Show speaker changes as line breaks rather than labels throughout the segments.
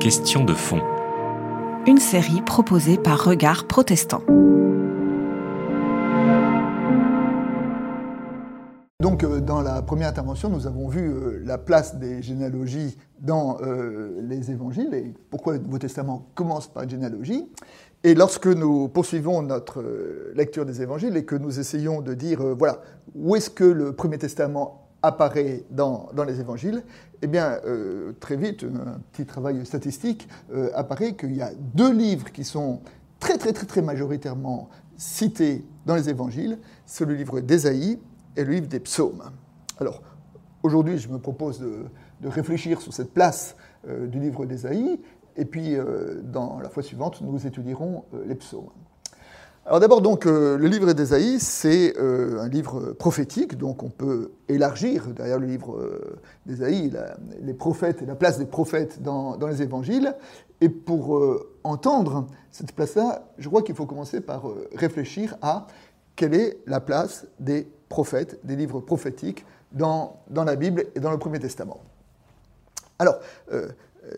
Question de fond.
Une série proposée par Regard Protestant.
Donc, euh, dans la première intervention, nous avons vu euh, la place des généalogies dans euh, les évangiles et pourquoi le Nouveau Testament commence par une généalogie? Et lorsque nous poursuivons notre lecture des évangiles et que nous essayons de dire, voilà, où est-ce que le Premier Testament apparaît dans, dans les évangiles, eh bien, très vite, un petit travail statistique apparaît qu'il y a deux livres qui sont très, très, très, très majoritairement cités dans les évangiles. C'est le livre d'Ésaïe et le livre des psaumes. Alors, aujourd'hui, je me propose de, réfléchir sur cette place euh, du livre d'Ésaïe, et puis euh, dans la fois suivante, nous étudierons euh, les psaumes. Alors d'abord, donc, le livre d'Ésaïe, c'est un livre prophétique, donc on peut élargir derrière le livre d'Ésaïe les prophètes et la place des prophètes dans, dans les évangiles. Et pour entendre cette place-là, je crois qu'il faut commencer par réfléchir à quelle est la place des prophètes, des livres prophétiques dans, dans la Bible et dans le Premier Testament. Alors,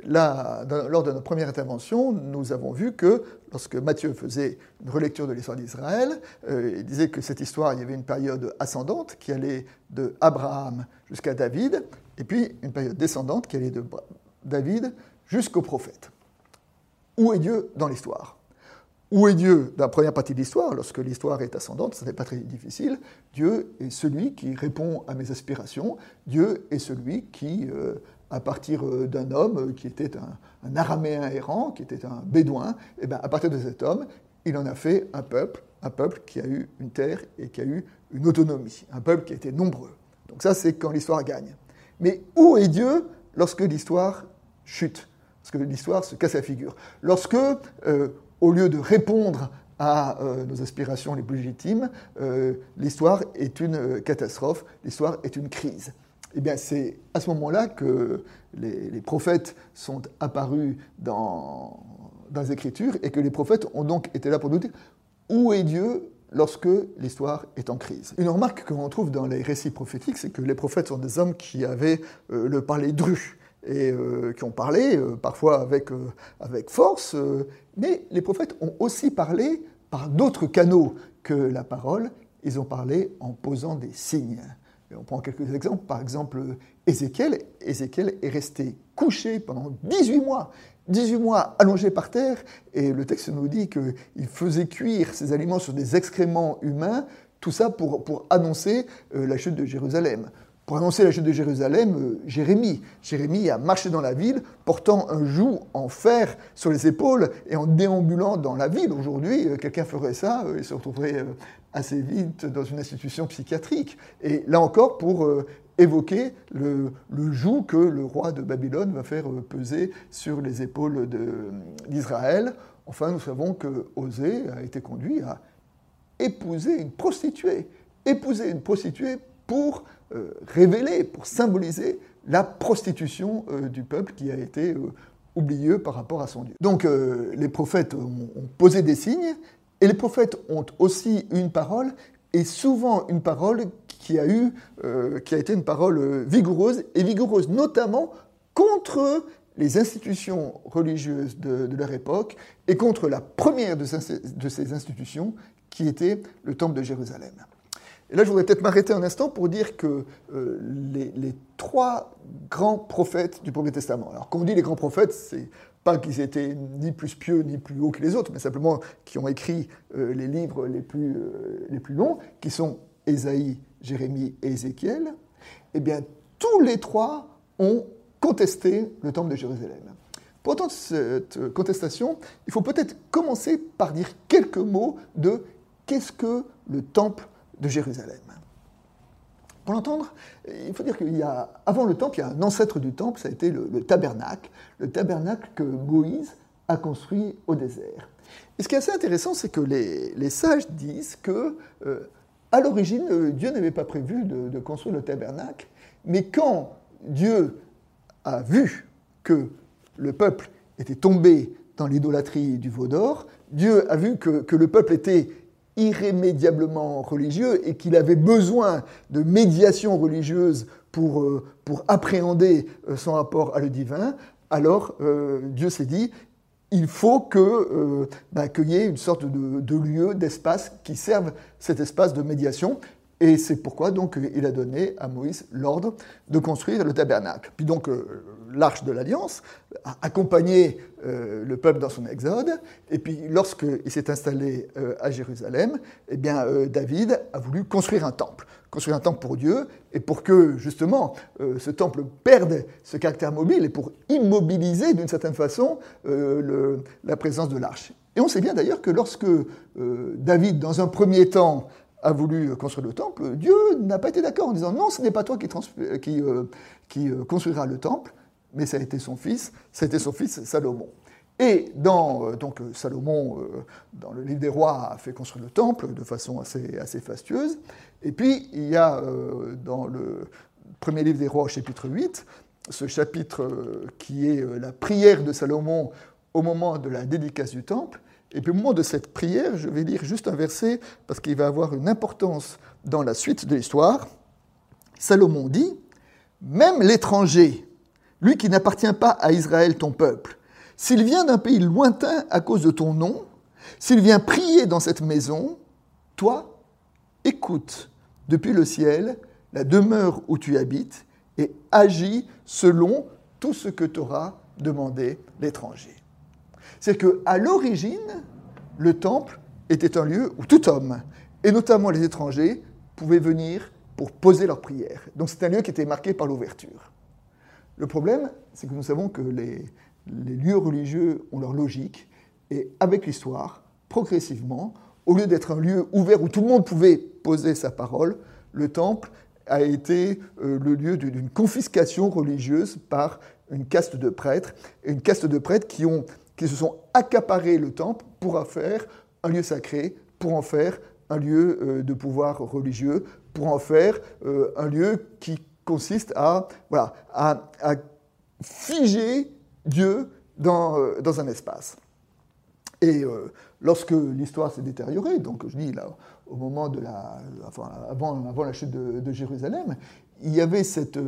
lors de notre première intervention, nous avons vu que lorsque Matthieu faisait une relecture de l'histoire d'Israël, euh, il disait que cette histoire, il y avait une période ascendante qui allait de Abraham jusqu'à David, et puis une période descendante qui allait de David jusqu'au prophète. Où est Dieu dans l'histoire? Où est Dieu Dans la première partie de l'histoire, lorsque l'histoire est ascendante, ce n'est pas très difficile. Dieu est celui qui répond à mes aspirations. Dieu est celui qui, euh, à partir euh, d'un homme qui était un, araméen errant, qui était un bédouin, et eh bien, à partir de cet homme, il en a fait un peuple, un peuple qui a eu une terre et qui a eu une autonomie, un peuple qui a été nombreux. Donc ça, c'est quand l'histoire gagne. Mais où est Dieu lorsque l'histoire chute? Lorsque l'histoire se casse la figure Lorsque euh, au lieu de répondre à euh, nos aspirations les plus légitimes, euh, l'histoire est une euh, catastrophe, l'histoire est une crise. Eh bien, c'est à ce moment-là que les, prophètes sont apparus dans, dans les Écritures et que les prophètes ont donc été là pour nous dire où est Dieu lorsque l'histoire est en crise. Une remarque que l'on trouve dans les récits prophétiques, c'est que les prophètes sont des hommes qui avaient le parler dru et euh, qui ont parlé, euh, parfois avec, euh, avec force, mais les prophètes ont aussi parlé par d'autres canaux que la parole, ils ont parlé en posant des signes. On prend quelques exemples, par exemple Ézéchiel. Ézéchiel est resté couché pendant 18 mois, 18 mois allongé par terre, et le texte nous dit qu'il faisait cuire ses aliments sur des excréments humains, tout ça pour, pour annoncer la chute de Jérusalem. Pour annoncer la chute de Jérusalem, euh, Jérémie. Jérémie a marché dans la ville, portant un joug en fer sur les épaules et en déambulant dans la ville. Aujourd'hui, euh, quelqu'un ferait ça et se retrouverait euh, assez vite dans une institution psychiatrique. Et là encore, pour évoquer le, joug que le roi de Babylone va faire peser sur les épaules d'Israël. Enfin, nous savons que Osée a été conduit à épouser une prostituée. Épouser une prostituée pour euh, révéler, pour symboliser la prostitution euh, du peuple qui a été euh, oublié par rapport à son Dieu. Donc les prophètes ont, posé des signes, et les prophètes ont aussi une parole, et souvent une parole qui a, eu, qui a été une parole vigoureuse, et vigoureuse notamment contre les institutions religieuses de, leur époque et contre la première de ces institutions qui était le temple de Jérusalem. Et là, je voudrais peut-être m'arrêter un instant pour dire que euh, les, trois grands prophètes du Premier Testament, alors quand on dit les grands prophètes, c'est pas qu'ils étaient ni plus pieux ni plus hauts que les autres, mais simplement qui ont écrit euh, les livres les plus, euh, les plus longs, qui sont Ésaïe, Jérémie et Ézéchiel, eh bien, tous les trois ont contesté le temple de Jérusalem. Pour autant, cette contestation, il faut peut-être commencer par dire quelques mots de qu'est-ce que le temple de Jérusalem. Pour l'entendre, il faut dire qu'il y a, avant le temple, il y a un ancêtre du temple, ça a été le, tabernacle, le tabernacle que Moïse a construit au désert. Et ce qui est assez intéressant, c'est que les, sages disent que, euh, à l'origine, euh, Dieu n'avait pas prévu de, construire le tabernacle, mais quand Dieu a vu que le peuple était tombé dans l'idolâtrie du veau d'or, Dieu a vu que le peuple était irrémédiablement religieux et qu'il avait besoin de médiation religieuse pour, euh, appréhender euh, son rapport à le divin, alors Dieu s'est dit, il faut que bah, qu'il y ait une sorte de, de lieu, d'espace qui serve cet espace de médiation. Et c'est pourquoi donc il a donné à Moïse l'ordre de construire le tabernacle. Puis donc l'arche de l'alliance a accompagné euh, le peuple dans son exode. Et puis lorsqu'il s'est installé euh, à Jérusalem, eh bien euh, David a voulu construire un temple, construire un temple pour Dieu et pour que justement ce temple perde ce caractère mobile et pour immobiliser d'une certaine façon la présence de l'arche. Et on sait bien d'ailleurs que lorsque David, dans un premier temps, a voulu construire le temple, Dieu n'a pas été d'accord en disant non, ce n'est pas toi qui, qui, qui construira le temple, mais ça a été son fils, c'était son fils Salomon. Et dans, euh, donc Salomon, euh, dans le livre des rois, a fait construire le temple de façon assez, assez fastueuse. Et puis, il y a euh, dans le premier livre des rois, chapitre 8, ce chapitre qui est la prière de Salomon au moment de la dédicace du temple. Et puis au moment de cette prière, je vais lire juste un verset parce qu'il va avoir une importance dans la suite de l'histoire. Salomon dit, Même l'étranger, lui qui n'appartient pas à Israël ton peuple, s'il vient d'un pays lointain à cause de ton nom, s'il vient prier dans cette maison, toi, écoute depuis le ciel la demeure où tu habites et agis selon tout ce que t'aura demandé l'étranger. C'est que à l'origine, le temple était un lieu où tout homme, et notamment les étrangers, pouvaient venir pour poser leurs prières. Donc c'est un lieu qui était marqué par l'ouverture. Le problème, c'est que nous savons que les, lieux religieux ont leur logique, et avec l'histoire, progressivement, au lieu d'être un lieu ouvert où tout le monde pouvait poser sa parole, le temple a été euh, le lieu d'une confiscation religieuse par une caste de prêtres, une caste de prêtres qui, ont, qui se sont accaparés le temple pour en faire un lieu sacré, pour en faire un lieu euh, de pouvoir religieux, pour en faire euh, un lieu qui consiste à, voilà, à, figer Dieu dans, euh, dans, un espace. Et lorsque l'histoire s'est détériorée, donc je dis là, au moment de la, avant, avant la chute de, Jérusalem, il y avait cette,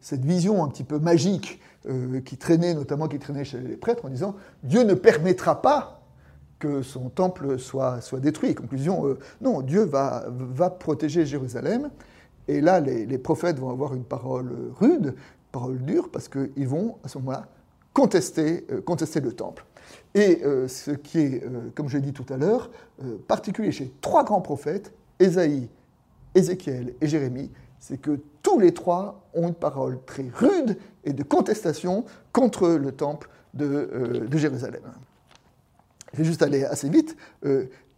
cette vision un petit peu magique qui traînait, notamment qui traînait chez les prêtres, en disant Dieu ne permettra pas que son temple soit, soit détruit. Conclusion, non, Dieu va, va protéger Jérusalem. Et là, les, prophètes vont avoir une parole rude, une parole dure, parce qu'ils vont, à ce moment-là, contester, euh, contester le temple. Et euh, ce qui est, euh, comme je l'ai dit tout à l'heure, particulier chez trois grands prophètes, Ésaïe, Ézéchiel et Jérémie, c'est que tous les trois ont une parole très rude et de contestation contre le temple de, de Jérusalem. Je vais juste aller assez vite.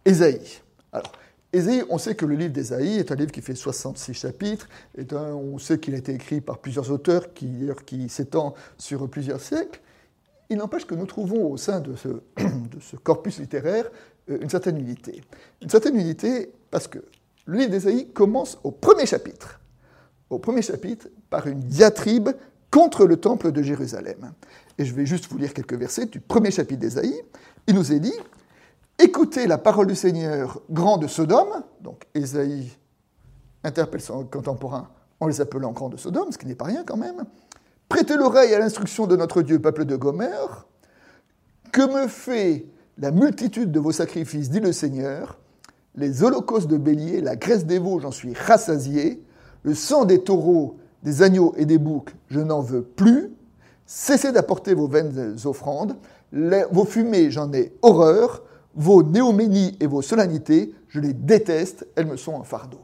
Ésaïe. Alors, Ésaïe, on sait que le livre d'Ésaïe est un livre qui fait 66 chapitres, et on sait qu'il a été écrit par plusieurs auteurs qui, qui s'étend sur plusieurs siècles. Il n'empêche que nous trouvons au sein de ce, de ce corpus littéraire euh, une certaine unité. Une certaine unité parce que le livre d'Ésaïe commence au premier chapitre. Au premier chapitre par une diatribe contre le temple de Jérusalem. Et je vais juste vous lire quelques versets du premier chapitre d'Ésaïe. Il nous est dit Écoutez la parole du Seigneur, grand de Sodome, donc Ésaïe interpelle son contemporain en les appelant grand de Sodome, ce qui n'est pas rien quand même. Prêtez l'oreille à l'instruction de notre Dieu, peuple de Gomère. Que me fait la multitude de vos sacrifices, dit le Seigneur Les holocaustes de bélier, la graisse des veaux, j'en suis rassasié. Le sang des taureaux, des agneaux et des boucs, je n'en veux plus. Cessez d'apporter vos vaines offrandes. vos fumées, j'en ai horreur vos néoménies et vos solennités, je les déteste, elles me sont un fardeau.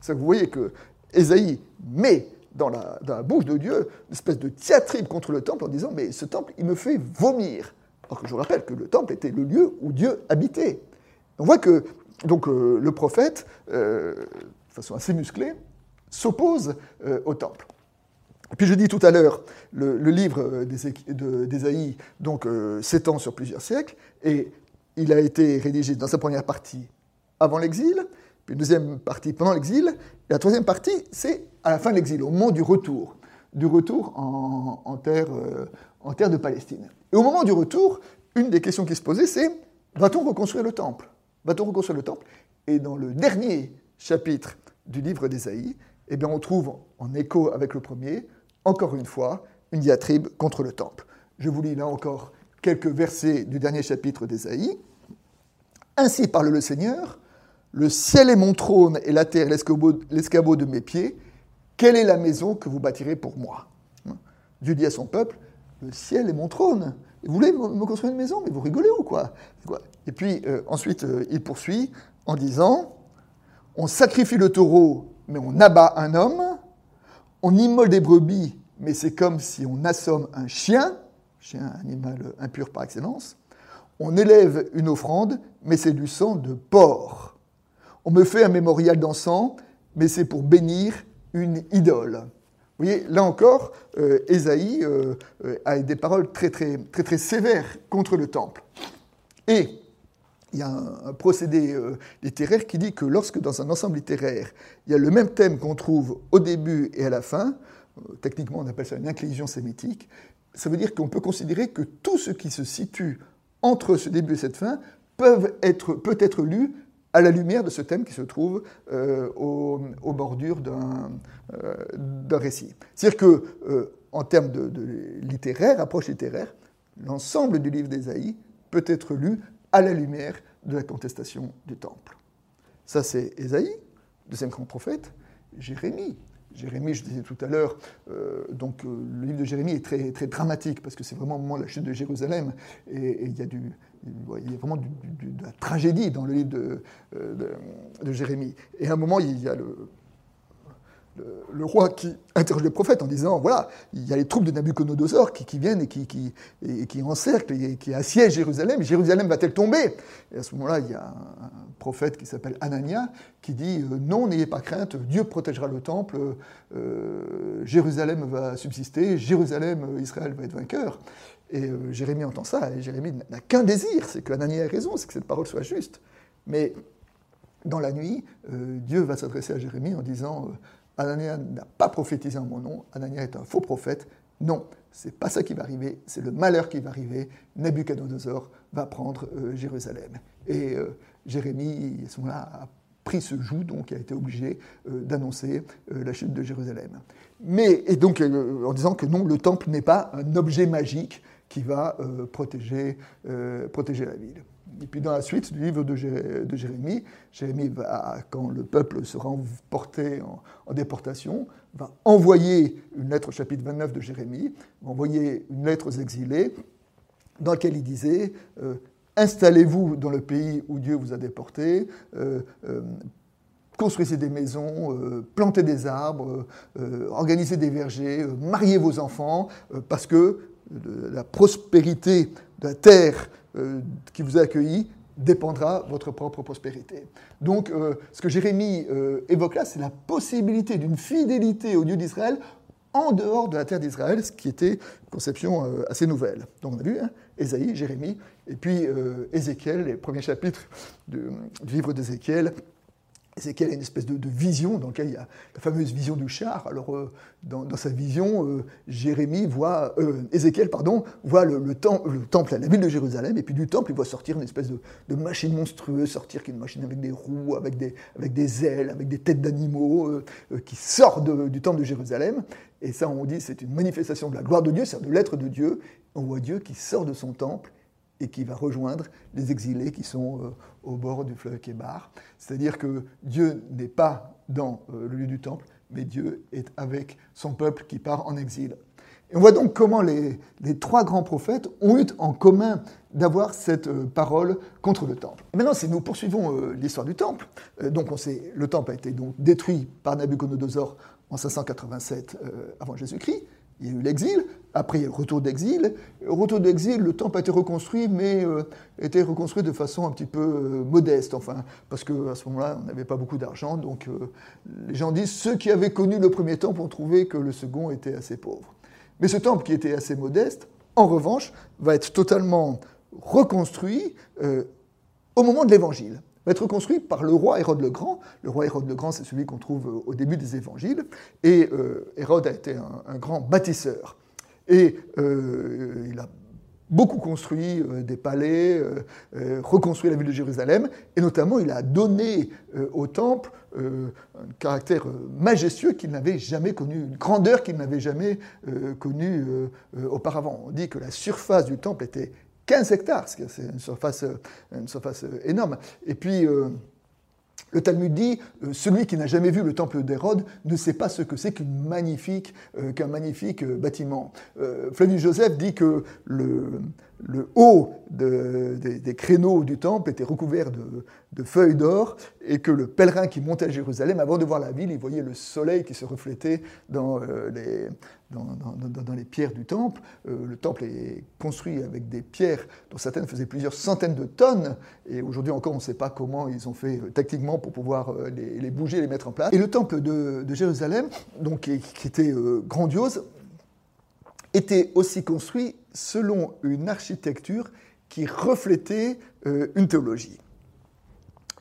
Ça, vous voyez que Ésaïe met dans la, bouche de Dieu une espèce de diatribe contre le temple en disant Mais ce temple, il me fait vomir. Alors que je vous rappelle que le temple était le lieu où Dieu habitait. On voit que donc, euh, le prophète, euh, de façon assez musclée, s'oppose euh, au temple. Puis je dis tout à l'heure, le, livre d'Ésaïe s'étend sur plusieurs siècles, et il a été rédigé dans sa première partie avant l'exil, puis une deuxième partie pendant l'exil, et la troisième partie, c'est à la fin de l'exil, au moment du retour, du retour en, terre, euh, en terre de Palestine. Et au moment du retour, une des questions qui se posait, c'est va-t-on reconstruire le temple? Va-t-on reconstruire le temple? Et dans le dernier chapitre du livre d'Ésaïe, eh bien, on trouve, en écho avec le premier, encore une fois, une diatribe contre le temple. Je vous lis là encore quelques versets du dernier chapitre d'Ésaïe. Ainsi parle le Seigneur, le ciel est mon trône et la terre l'escabeau de mes pieds. Quelle est la maison que vous bâtirez pour moi? Dieu dit à son peuple, le ciel est mon trône. Vous voulez me construire une maison? Mais vous rigolez ou quoi, Et puis euh, ensuite, euh, il poursuit en disant, on sacrifie le taureau, mais on abat un homme. On immole des brebis, mais c'est comme si on assomme un chien, chien animal impur par excellence. On élève une offrande, mais c'est du sang de porc. On me fait un mémorial d'encens, mais c'est pour bénir une idole. Vous voyez, là encore, euh, Ésaïe euh, euh, a des paroles très, très, sévères contre le temple. Il y a un, procédé littéraire qui dit que lorsque dans un ensemble littéraire, il y a le même thème qu'on trouve au début et à la fin, techniquement on appelle ça une inclusion sémitique, ça veut dire qu'on peut considérer que tout ce qui se situe entre ce début et cette fin peuvent être, peut être lu à la lumière de ce thème qui se trouve euh, aux, bordures euh, d'un récit. C'est-à-dire que, euh, en termes de, littéraire, approche littéraire, l'ensemble du livre d'Ésaïe peut être lu à la lumière de la contestation du temple. Ça, c'est Ésaïe, deuxième grand prophète, Jérémie. Jérémie, je disais tout à l'heure, donc le livre de Jérémie est très, très dramatique parce que c'est vraiment au moment de la chute de Jérusalem et il y y a vraiment de la tragédie dans le livre euh, de, Jérémie. Et à un moment, il y a le, le, roi qui interroge le prophète en disant voilà, il y a les troupes de Nabucodonosor qui, viennent et qui, encerclent et qui assiègent Jérusalem. Jérusalem va-t-elle tomber? Et à ce moment-là, il y a un, prophète qui s'appelle Anania qui dit euh, non, n'ayez pas crainte, Dieu protégera le temple, euh, Jérusalem va subsister, Jérusalem, Israël va être vainqueur. Et euh, Jérémie entend ça, et Jérémie n'a qu'un désir, c'est que Anania ait raison, c'est que cette parole soit juste. Mais dans la nuit, euh, Dieu va s'adresser à Jérémie en disant euh, Anania n'a pas prophétisé en mon nom, Anania est un faux prophète. Non, c'est pas ça qui va arriver, c'est le malheur qui va arriver. Nebuchadnezzar va prendre Jérusalem. Et Jérémie, à moment-là, a pris ce joug, donc a été obligé d'annoncer la chute de Jérusalem. Mais, et donc en disant que non, le temple n'est pas un objet magique qui va euh, protéger, euh, protéger la ville. Et puis dans la suite du livre de, Jérémie, Jérémie va, quand le peuple sera porté en, déportation, va envoyer une lettre au chapitre 29 de Jérémie, va envoyer une lettre aux exilés, dans laquelle il disait euh, Installez-vous dans le pays où Dieu vous a déporté, construisez des maisons, plantez des arbres, organisez des vergers, mariez vos enfants, parce que la prospérité de la terre euh, qui vous a accueilli dépendra votre propre prospérité. Donc, euh, ce que Jérémie euh, évoque là, c'est la possibilité d'une fidélité au Dieu d'Israël en dehors de la terre d'Israël, ce qui était une conception assez nouvelle. Donc, on a vu hein, Ésaïe, Jérémie, et puis Ézéchiel, les premiers chapitres du livre d'Ézéchiel, Ézéchiel a une espèce de, vision dans laquelle il y a la fameuse vision du char. Alors, euh, dans, sa vision, euh, Jérémie voit, euh, Ézéchiel pardon, voit le, temple, la ville de Jérusalem, et puis du temple, il voit sortir une espèce de, machine monstrueuse, sortir une machine avec des roues, avec des, avec des ailes, avec des têtes d'animaux, qui sort du temple de Jérusalem. Et ça, on dit, c'est une manifestation de la gloire de Dieu, c'est-à-dire de l'être de Dieu. On voit Dieu qui sort de son temple et qui va rejoindre les exilés qui sont euh, au bord du fleuve Kébar. C'est-à-dire que Dieu n'est pas dans euh, le lieu du temple, mais Dieu est avec son peuple qui part en exil. Et on voit donc comment les, trois grands prophètes ont eu en commun d'avoir cette euh, parole contre le temple. maintenant, si nous poursuivons l'histoire du temple, donc on sait, le temple a été donc détruit par Nabucodonosor en 587 avant Jésus-Christ, il y a eu l'exil, après il y a eu le retour d'exil. Au retour d'exil, le temple a été reconstruit, mais euh, était reconstruit de façon un petit peu euh, modeste, enfin, parce qu'à ce moment-là, on n'avait pas beaucoup d'argent. Donc euh, les gens disent, ceux qui avaient connu le premier temple ont trouvé que le second était assez pauvre. Mais ce temple qui était assez modeste, en revanche, va être totalement reconstruit au moment de l'évangile va être construit par le roi Hérode le Grand. Le roi Hérode le Grand, c'est celui qu'on trouve euh, au début des évangiles. Et euh, Hérode a été un, grand bâtisseur. Et euh, il a beaucoup construit des palais, reconstruit la ville de Jérusalem, et notamment il a donné au temple un caractère majestueux qu'il n'avait jamais connu, une grandeur qu'il n'avait jamais connue auparavant. On dit que la surface du temple était 15 hectares, c'est une surface, une surface énorme. Et puis, le Talmud dit euh, celui qui n'a jamais vu le temple d'Hérode ne sait pas ce que c'est qu'un magnifique, euh, magnifique euh, bâtiment. Flavius Joseph dit que le, le haut des, créneaux du temple était recouvert de, feuilles d'or et que le pèlerin qui montait à Jérusalem, avant de voir la ville, il voyait le soleil qui se reflétait dans, euh, les, pierres du temple. Euh, le temple est construit avec des pierres dont certaines faisaient plusieurs centaines de tonnes et aujourd'hui encore on ne sait pas comment ils ont fait euh, tactiquement pour pouvoir les, bouger, les mettre en place. Et le temple de, Jérusalem, donc, qui était grandiose, était aussi construit selon une architecture qui reflétait euh, une théologie.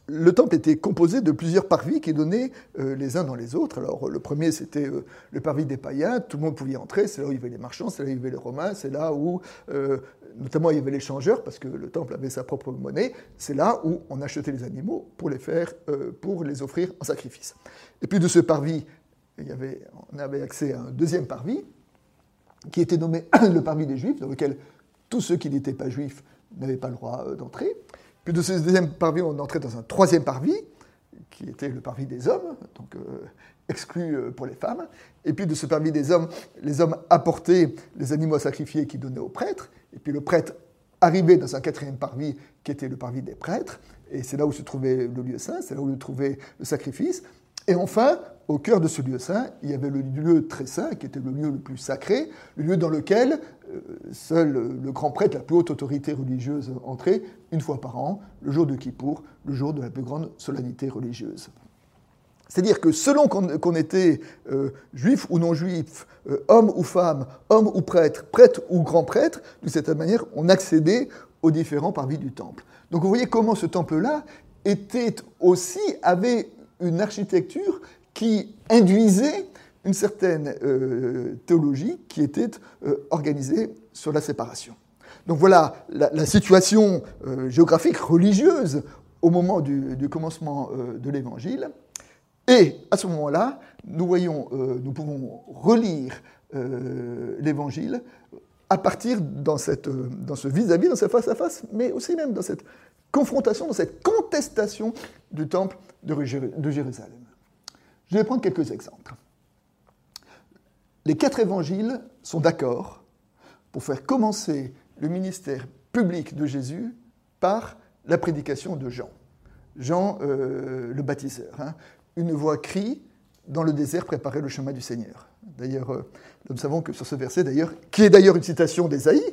Le temple était composé de plusieurs parvis qui donnaient euh, les uns dans les autres. Alors le premier c'était euh, le parvis des païens, tout le monde pouvait y entrer, c'est là où il y avait les marchands, c'est là où il y avait les romains, c'est là où notamment il y avait les changeurs parce que le temple avait sa propre monnaie, c'est là où on achetait les animaux pour les faire, pour les offrir en sacrifice. Et puis de ce parvis, on avait accès à un deuxième parvis qui était nommé le parvis des Juifs, dans lequel tous ceux qui n'étaient pas juifs n'avaient pas le droit euh, d'entrer. Puis de ce deuxième parvis, on entrait dans un troisième parvis, qui était le parvis des hommes, donc euh, exclu euh, pour les femmes. Et puis de ce parvis des hommes, les hommes apportaient les animaux à sacrifier qu'ils donnaient aux prêtres. Et puis le prêtre arrivait dans un quatrième parvis, qui était le parvis des prêtres. Et c'est là où se trouvait le lieu saint, c'est là où se trouvait le sacrifice. Et enfin, au cœur de ce lieu saint, il y avait le lieu très saint, qui était le lieu le plus sacré, le lieu dans lequel euh, seul le grand prêtre, la plus haute autorité religieuse, entrait une fois par an, le jour de Kippour, le jour de la plus grande solennité religieuse. C'est-à-dire que selon qu'on était euh, juif ou non juif, euh, homme ou femme, homme ou prêtre, prêtre ou grand prêtre, de cette manière, on accédait aux différents parvis du temple. Donc vous voyez comment ce temple-là était aussi, avait une architecture qui induisait une certaine euh, théologie qui était euh, organisée sur la séparation. Donc voilà la, situation euh, géographique religieuse au moment du, commencement de l'Évangile. Et à ce moment-là, nous voyons, nous pouvons relire l'Évangile à partir dans, cette, ce vis-à-vis, dans ce face-à-face, mais aussi même dans cette confrontation, dans cette contestation du temple de Jérusalem. Je vais prendre quelques exemples. Les quatre évangiles sont d'accord pour faire commencer le ministère public de Jésus par la prédication de Jean. Jean euh, le baptiseur. Hein. Une voix crie dans le désert, préparer le chemin du Seigneur. D'ailleurs, euh, nous savons que sur ce verset, d'ailleurs, qui est d'ailleurs une citation d'Ésaïe,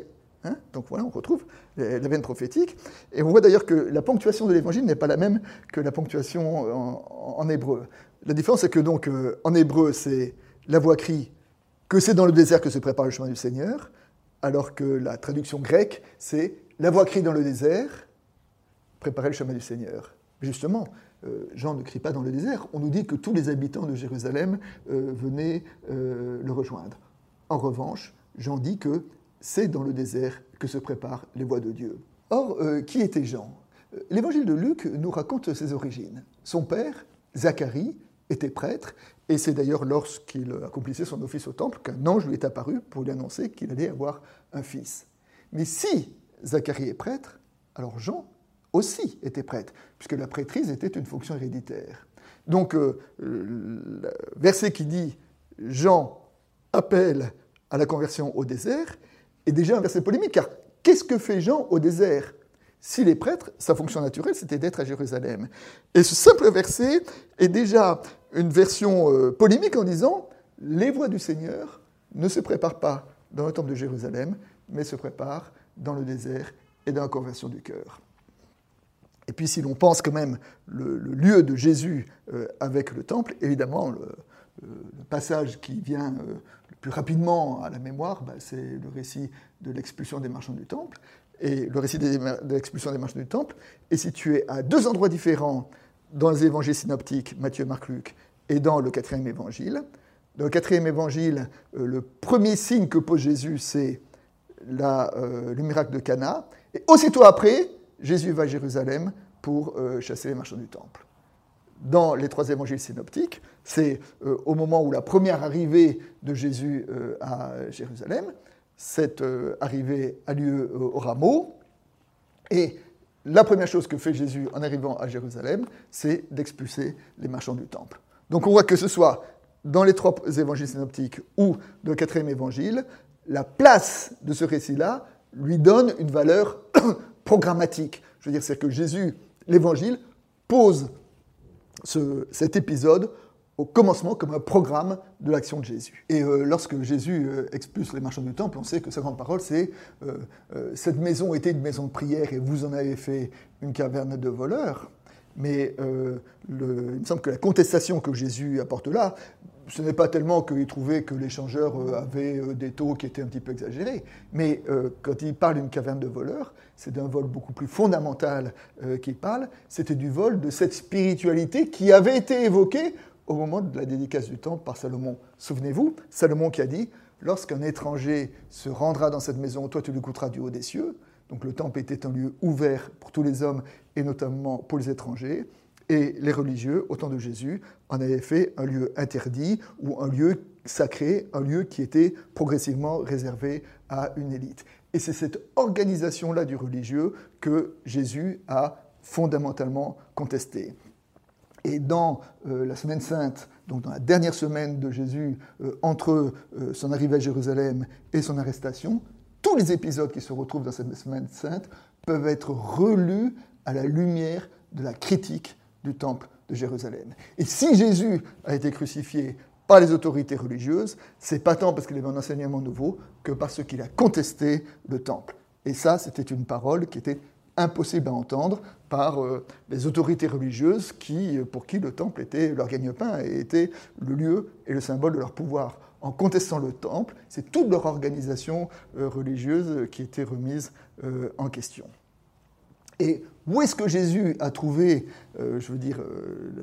hein, donc voilà, on retrouve la veine prophétique, et on voit d'ailleurs que la ponctuation de l'évangile n'est pas la même que la ponctuation en hébreu. La différence, c'est que donc euh, en hébreu, c'est la voix crie que c'est dans le désert que se prépare le chemin du Seigneur, alors que la traduction grecque, c'est la voix crie dans le désert, préparer le chemin du Seigneur. Justement, euh, Jean ne crie pas dans le désert. On nous dit que tous les habitants de Jérusalem euh, venaient le rejoindre. En revanche, Jean dit que c'est dans le désert que se préparent les voies de Dieu. Or, qui était Jean? L'évangile de Luc nous raconte ses origines. Son père, Zacharie, était prêtre, et c'est d'ailleurs lorsqu'il accomplissait son office au temple qu'un ange lui est apparu pour lui annoncer qu'il allait avoir un fils. Mais si Zacharie est prêtre, alors Jean aussi était prêtre, puisque la prêtrise était une fonction héréditaire. Donc, euh, le verset qui dit Jean appelle à la conversion au désert est déjà un verset polémique, car qu'est-ce que fait Jean au désert? S'il est prêtre, sa fonction naturelle, c'était d'être à Jérusalem. Et ce simple verset est déjà une version euh, polémique en disant les voies du Seigneur ne se préparent pas dans le temple de Jérusalem, mais se préparent dans le désert et dans la conversion du cœur. Et puis si l'on pense quand même le, lieu de Jésus euh, avec le temple, évidemment, le, passage qui vient euh, plus rapidement à la mémoire, bah, c'est le récit de l'expulsion des marchands du temple. Et le récit de l'expulsion des marchands du temple est situé à deux endroits différents dans les évangiles synoptiques, Matthieu, Marc, Luc, et dans le quatrième évangile. Dans le quatrième évangile, euh, le premier signe que pose Jésus, c'est le miracle de Cana. Et aussitôt après, Jésus va à Jérusalem pour chasser les marchands du temple dans les trois évangiles synoptiques, c'est euh, au moment où la première arrivée de Jésus euh, à Jérusalem, cette euh, arrivée a lieu au rameau, et la première chose que fait Jésus en arrivant à Jérusalem, c'est d'expulser les marchands du temple. Donc on voit que ce soit dans les trois évangiles synoptiques ou dans le quatrième évangile, la place de ce récit-là lui donne une valeur programmatique. Je veux dire, c'est que Jésus, l'évangile, pose cet épisode au commencement comme un programme de l'action de Jésus. Et euh, lorsque Jésus euh, expulse les marchands du temple, on sait que sa grande parole, c'est euh, Cette maison était une maison de prière et vous en avez fait une caverne de voleurs ». Mais le, il me semble que la contestation que Jésus apporte là, ce n'est pas tellement qu'il trouvait que l'échangeur avait des taux qui étaient un petit peu exagérés, mais quand il parle d'une caverne de voleurs, c'est d'un vol beaucoup plus fondamental qu'il parle, c'était du vol de cette spiritualité qui avait été évoquée au moment de la dédicace du temple par Salomon. Souvenez-vous, Salomon qui a dit Lorsqu'un étranger se rendra dans cette maison, toi tu lui coûteras du haut des cieux. Donc le temple était un lieu ouvert pour tous les hommes et notamment pour les étrangers. Et les religieux, au temps de Jésus, en avaient fait un lieu interdit ou un lieu sacré, un lieu qui était progressivement réservé à une élite. Et c'est cette organisation-là du religieux que Jésus a fondamentalement contestée. Et dans euh, la semaine sainte, donc dans la dernière semaine de Jésus, euh, entre euh, son arrivée à Jérusalem et son arrestation, tous les épisodes qui se retrouvent dans cette semaine sainte peuvent être relus à la lumière de la critique du temple de Jérusalem. Et si Jésus a été crucifié par les autorités religieuses, c'est pas tant parce qu'il avait un enseignement nouveau que parce qu'il a contesté le temple. Et ça, c'était une parole qui était impossible à entendre par euh, les autorités religieuses qui, pour qui le temple était leur gagne-pain et était le lieu et le symbole de leur pouvoir. En contestant le temple, c'est toute leur organisation euh, religieuse qui était remise euh, en question. Et où est-ce que Jésus a trouvé, je veux dire,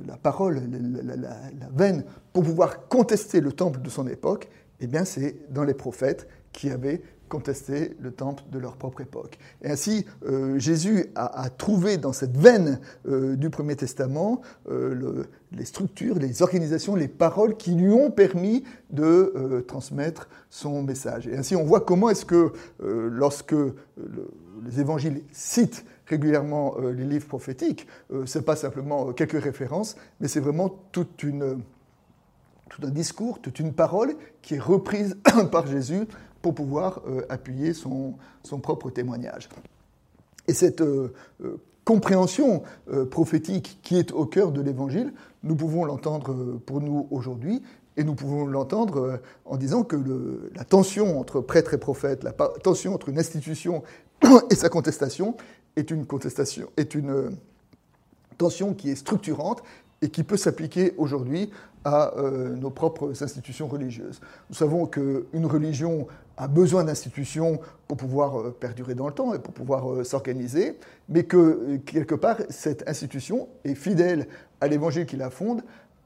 la parole, la, veine pour pouvoir contester le temple de son époque? Eh bien, c'est dans les prophètes qui avaient contester le temple de leur propre époque. Et ainsi, euh, Jésus a, trouvé dans cette veine euh, du Premier Testament euh, les structures, les organisations, les paroles qui lui ont permis de transmettre son message. Et ainsi, on voit comment est-ce que lorsque les évangiles citent régulièrement les livres prophétiques, ce n'est pas simplement quelques références, mais c'est vraiment tout un discours, toute une parole qui est reprise par Jésus pour pouvoir euh, appuyer son, son, propre témoignage. Et cette euh, euh, compréhension prophétique qui est au cœur de l'Évangile, nous pouvons l'entendre pour nous aujourd'hui, et nous pouvons l'entendre en disant que la tension entre prêtre et prophète, la tension entre une institution et sa contestation est une contestation, est une tension qui est structurante et qui peut s'appliquer aujourd'hui à nos propres institutions religieuses. Nous savons qu'une religion a besoin d'institutions pour pouvoir euh, perdurer dans le temps et pour pouvoir euh, s'organiser, mais que euh, quelque part, cette institution est fidèle à l'évangile qui la fonde,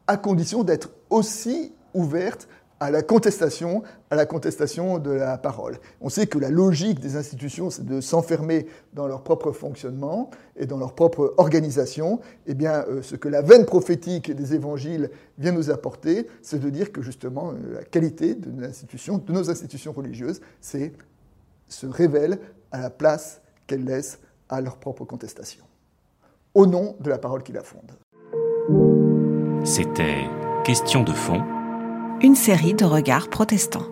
à condition d'être aussi ouverte à la contestation, à la contestation de la parole. On sait que la logique des institutions, c'est de s'enfermer dans leur propre fonctionnement et dans leur propre organisation. Eh bien, euh, ce que la veine prophétique des évangiles vient nous apporter, c'est de dire que justement, euh, la qualité de, de nos institutions religieuses, c'est se révèle à la place qu'elles laissent à leur propre contestation, au nom de la parole qui la fonde.
C'était Question de fond
une série de regards protestants.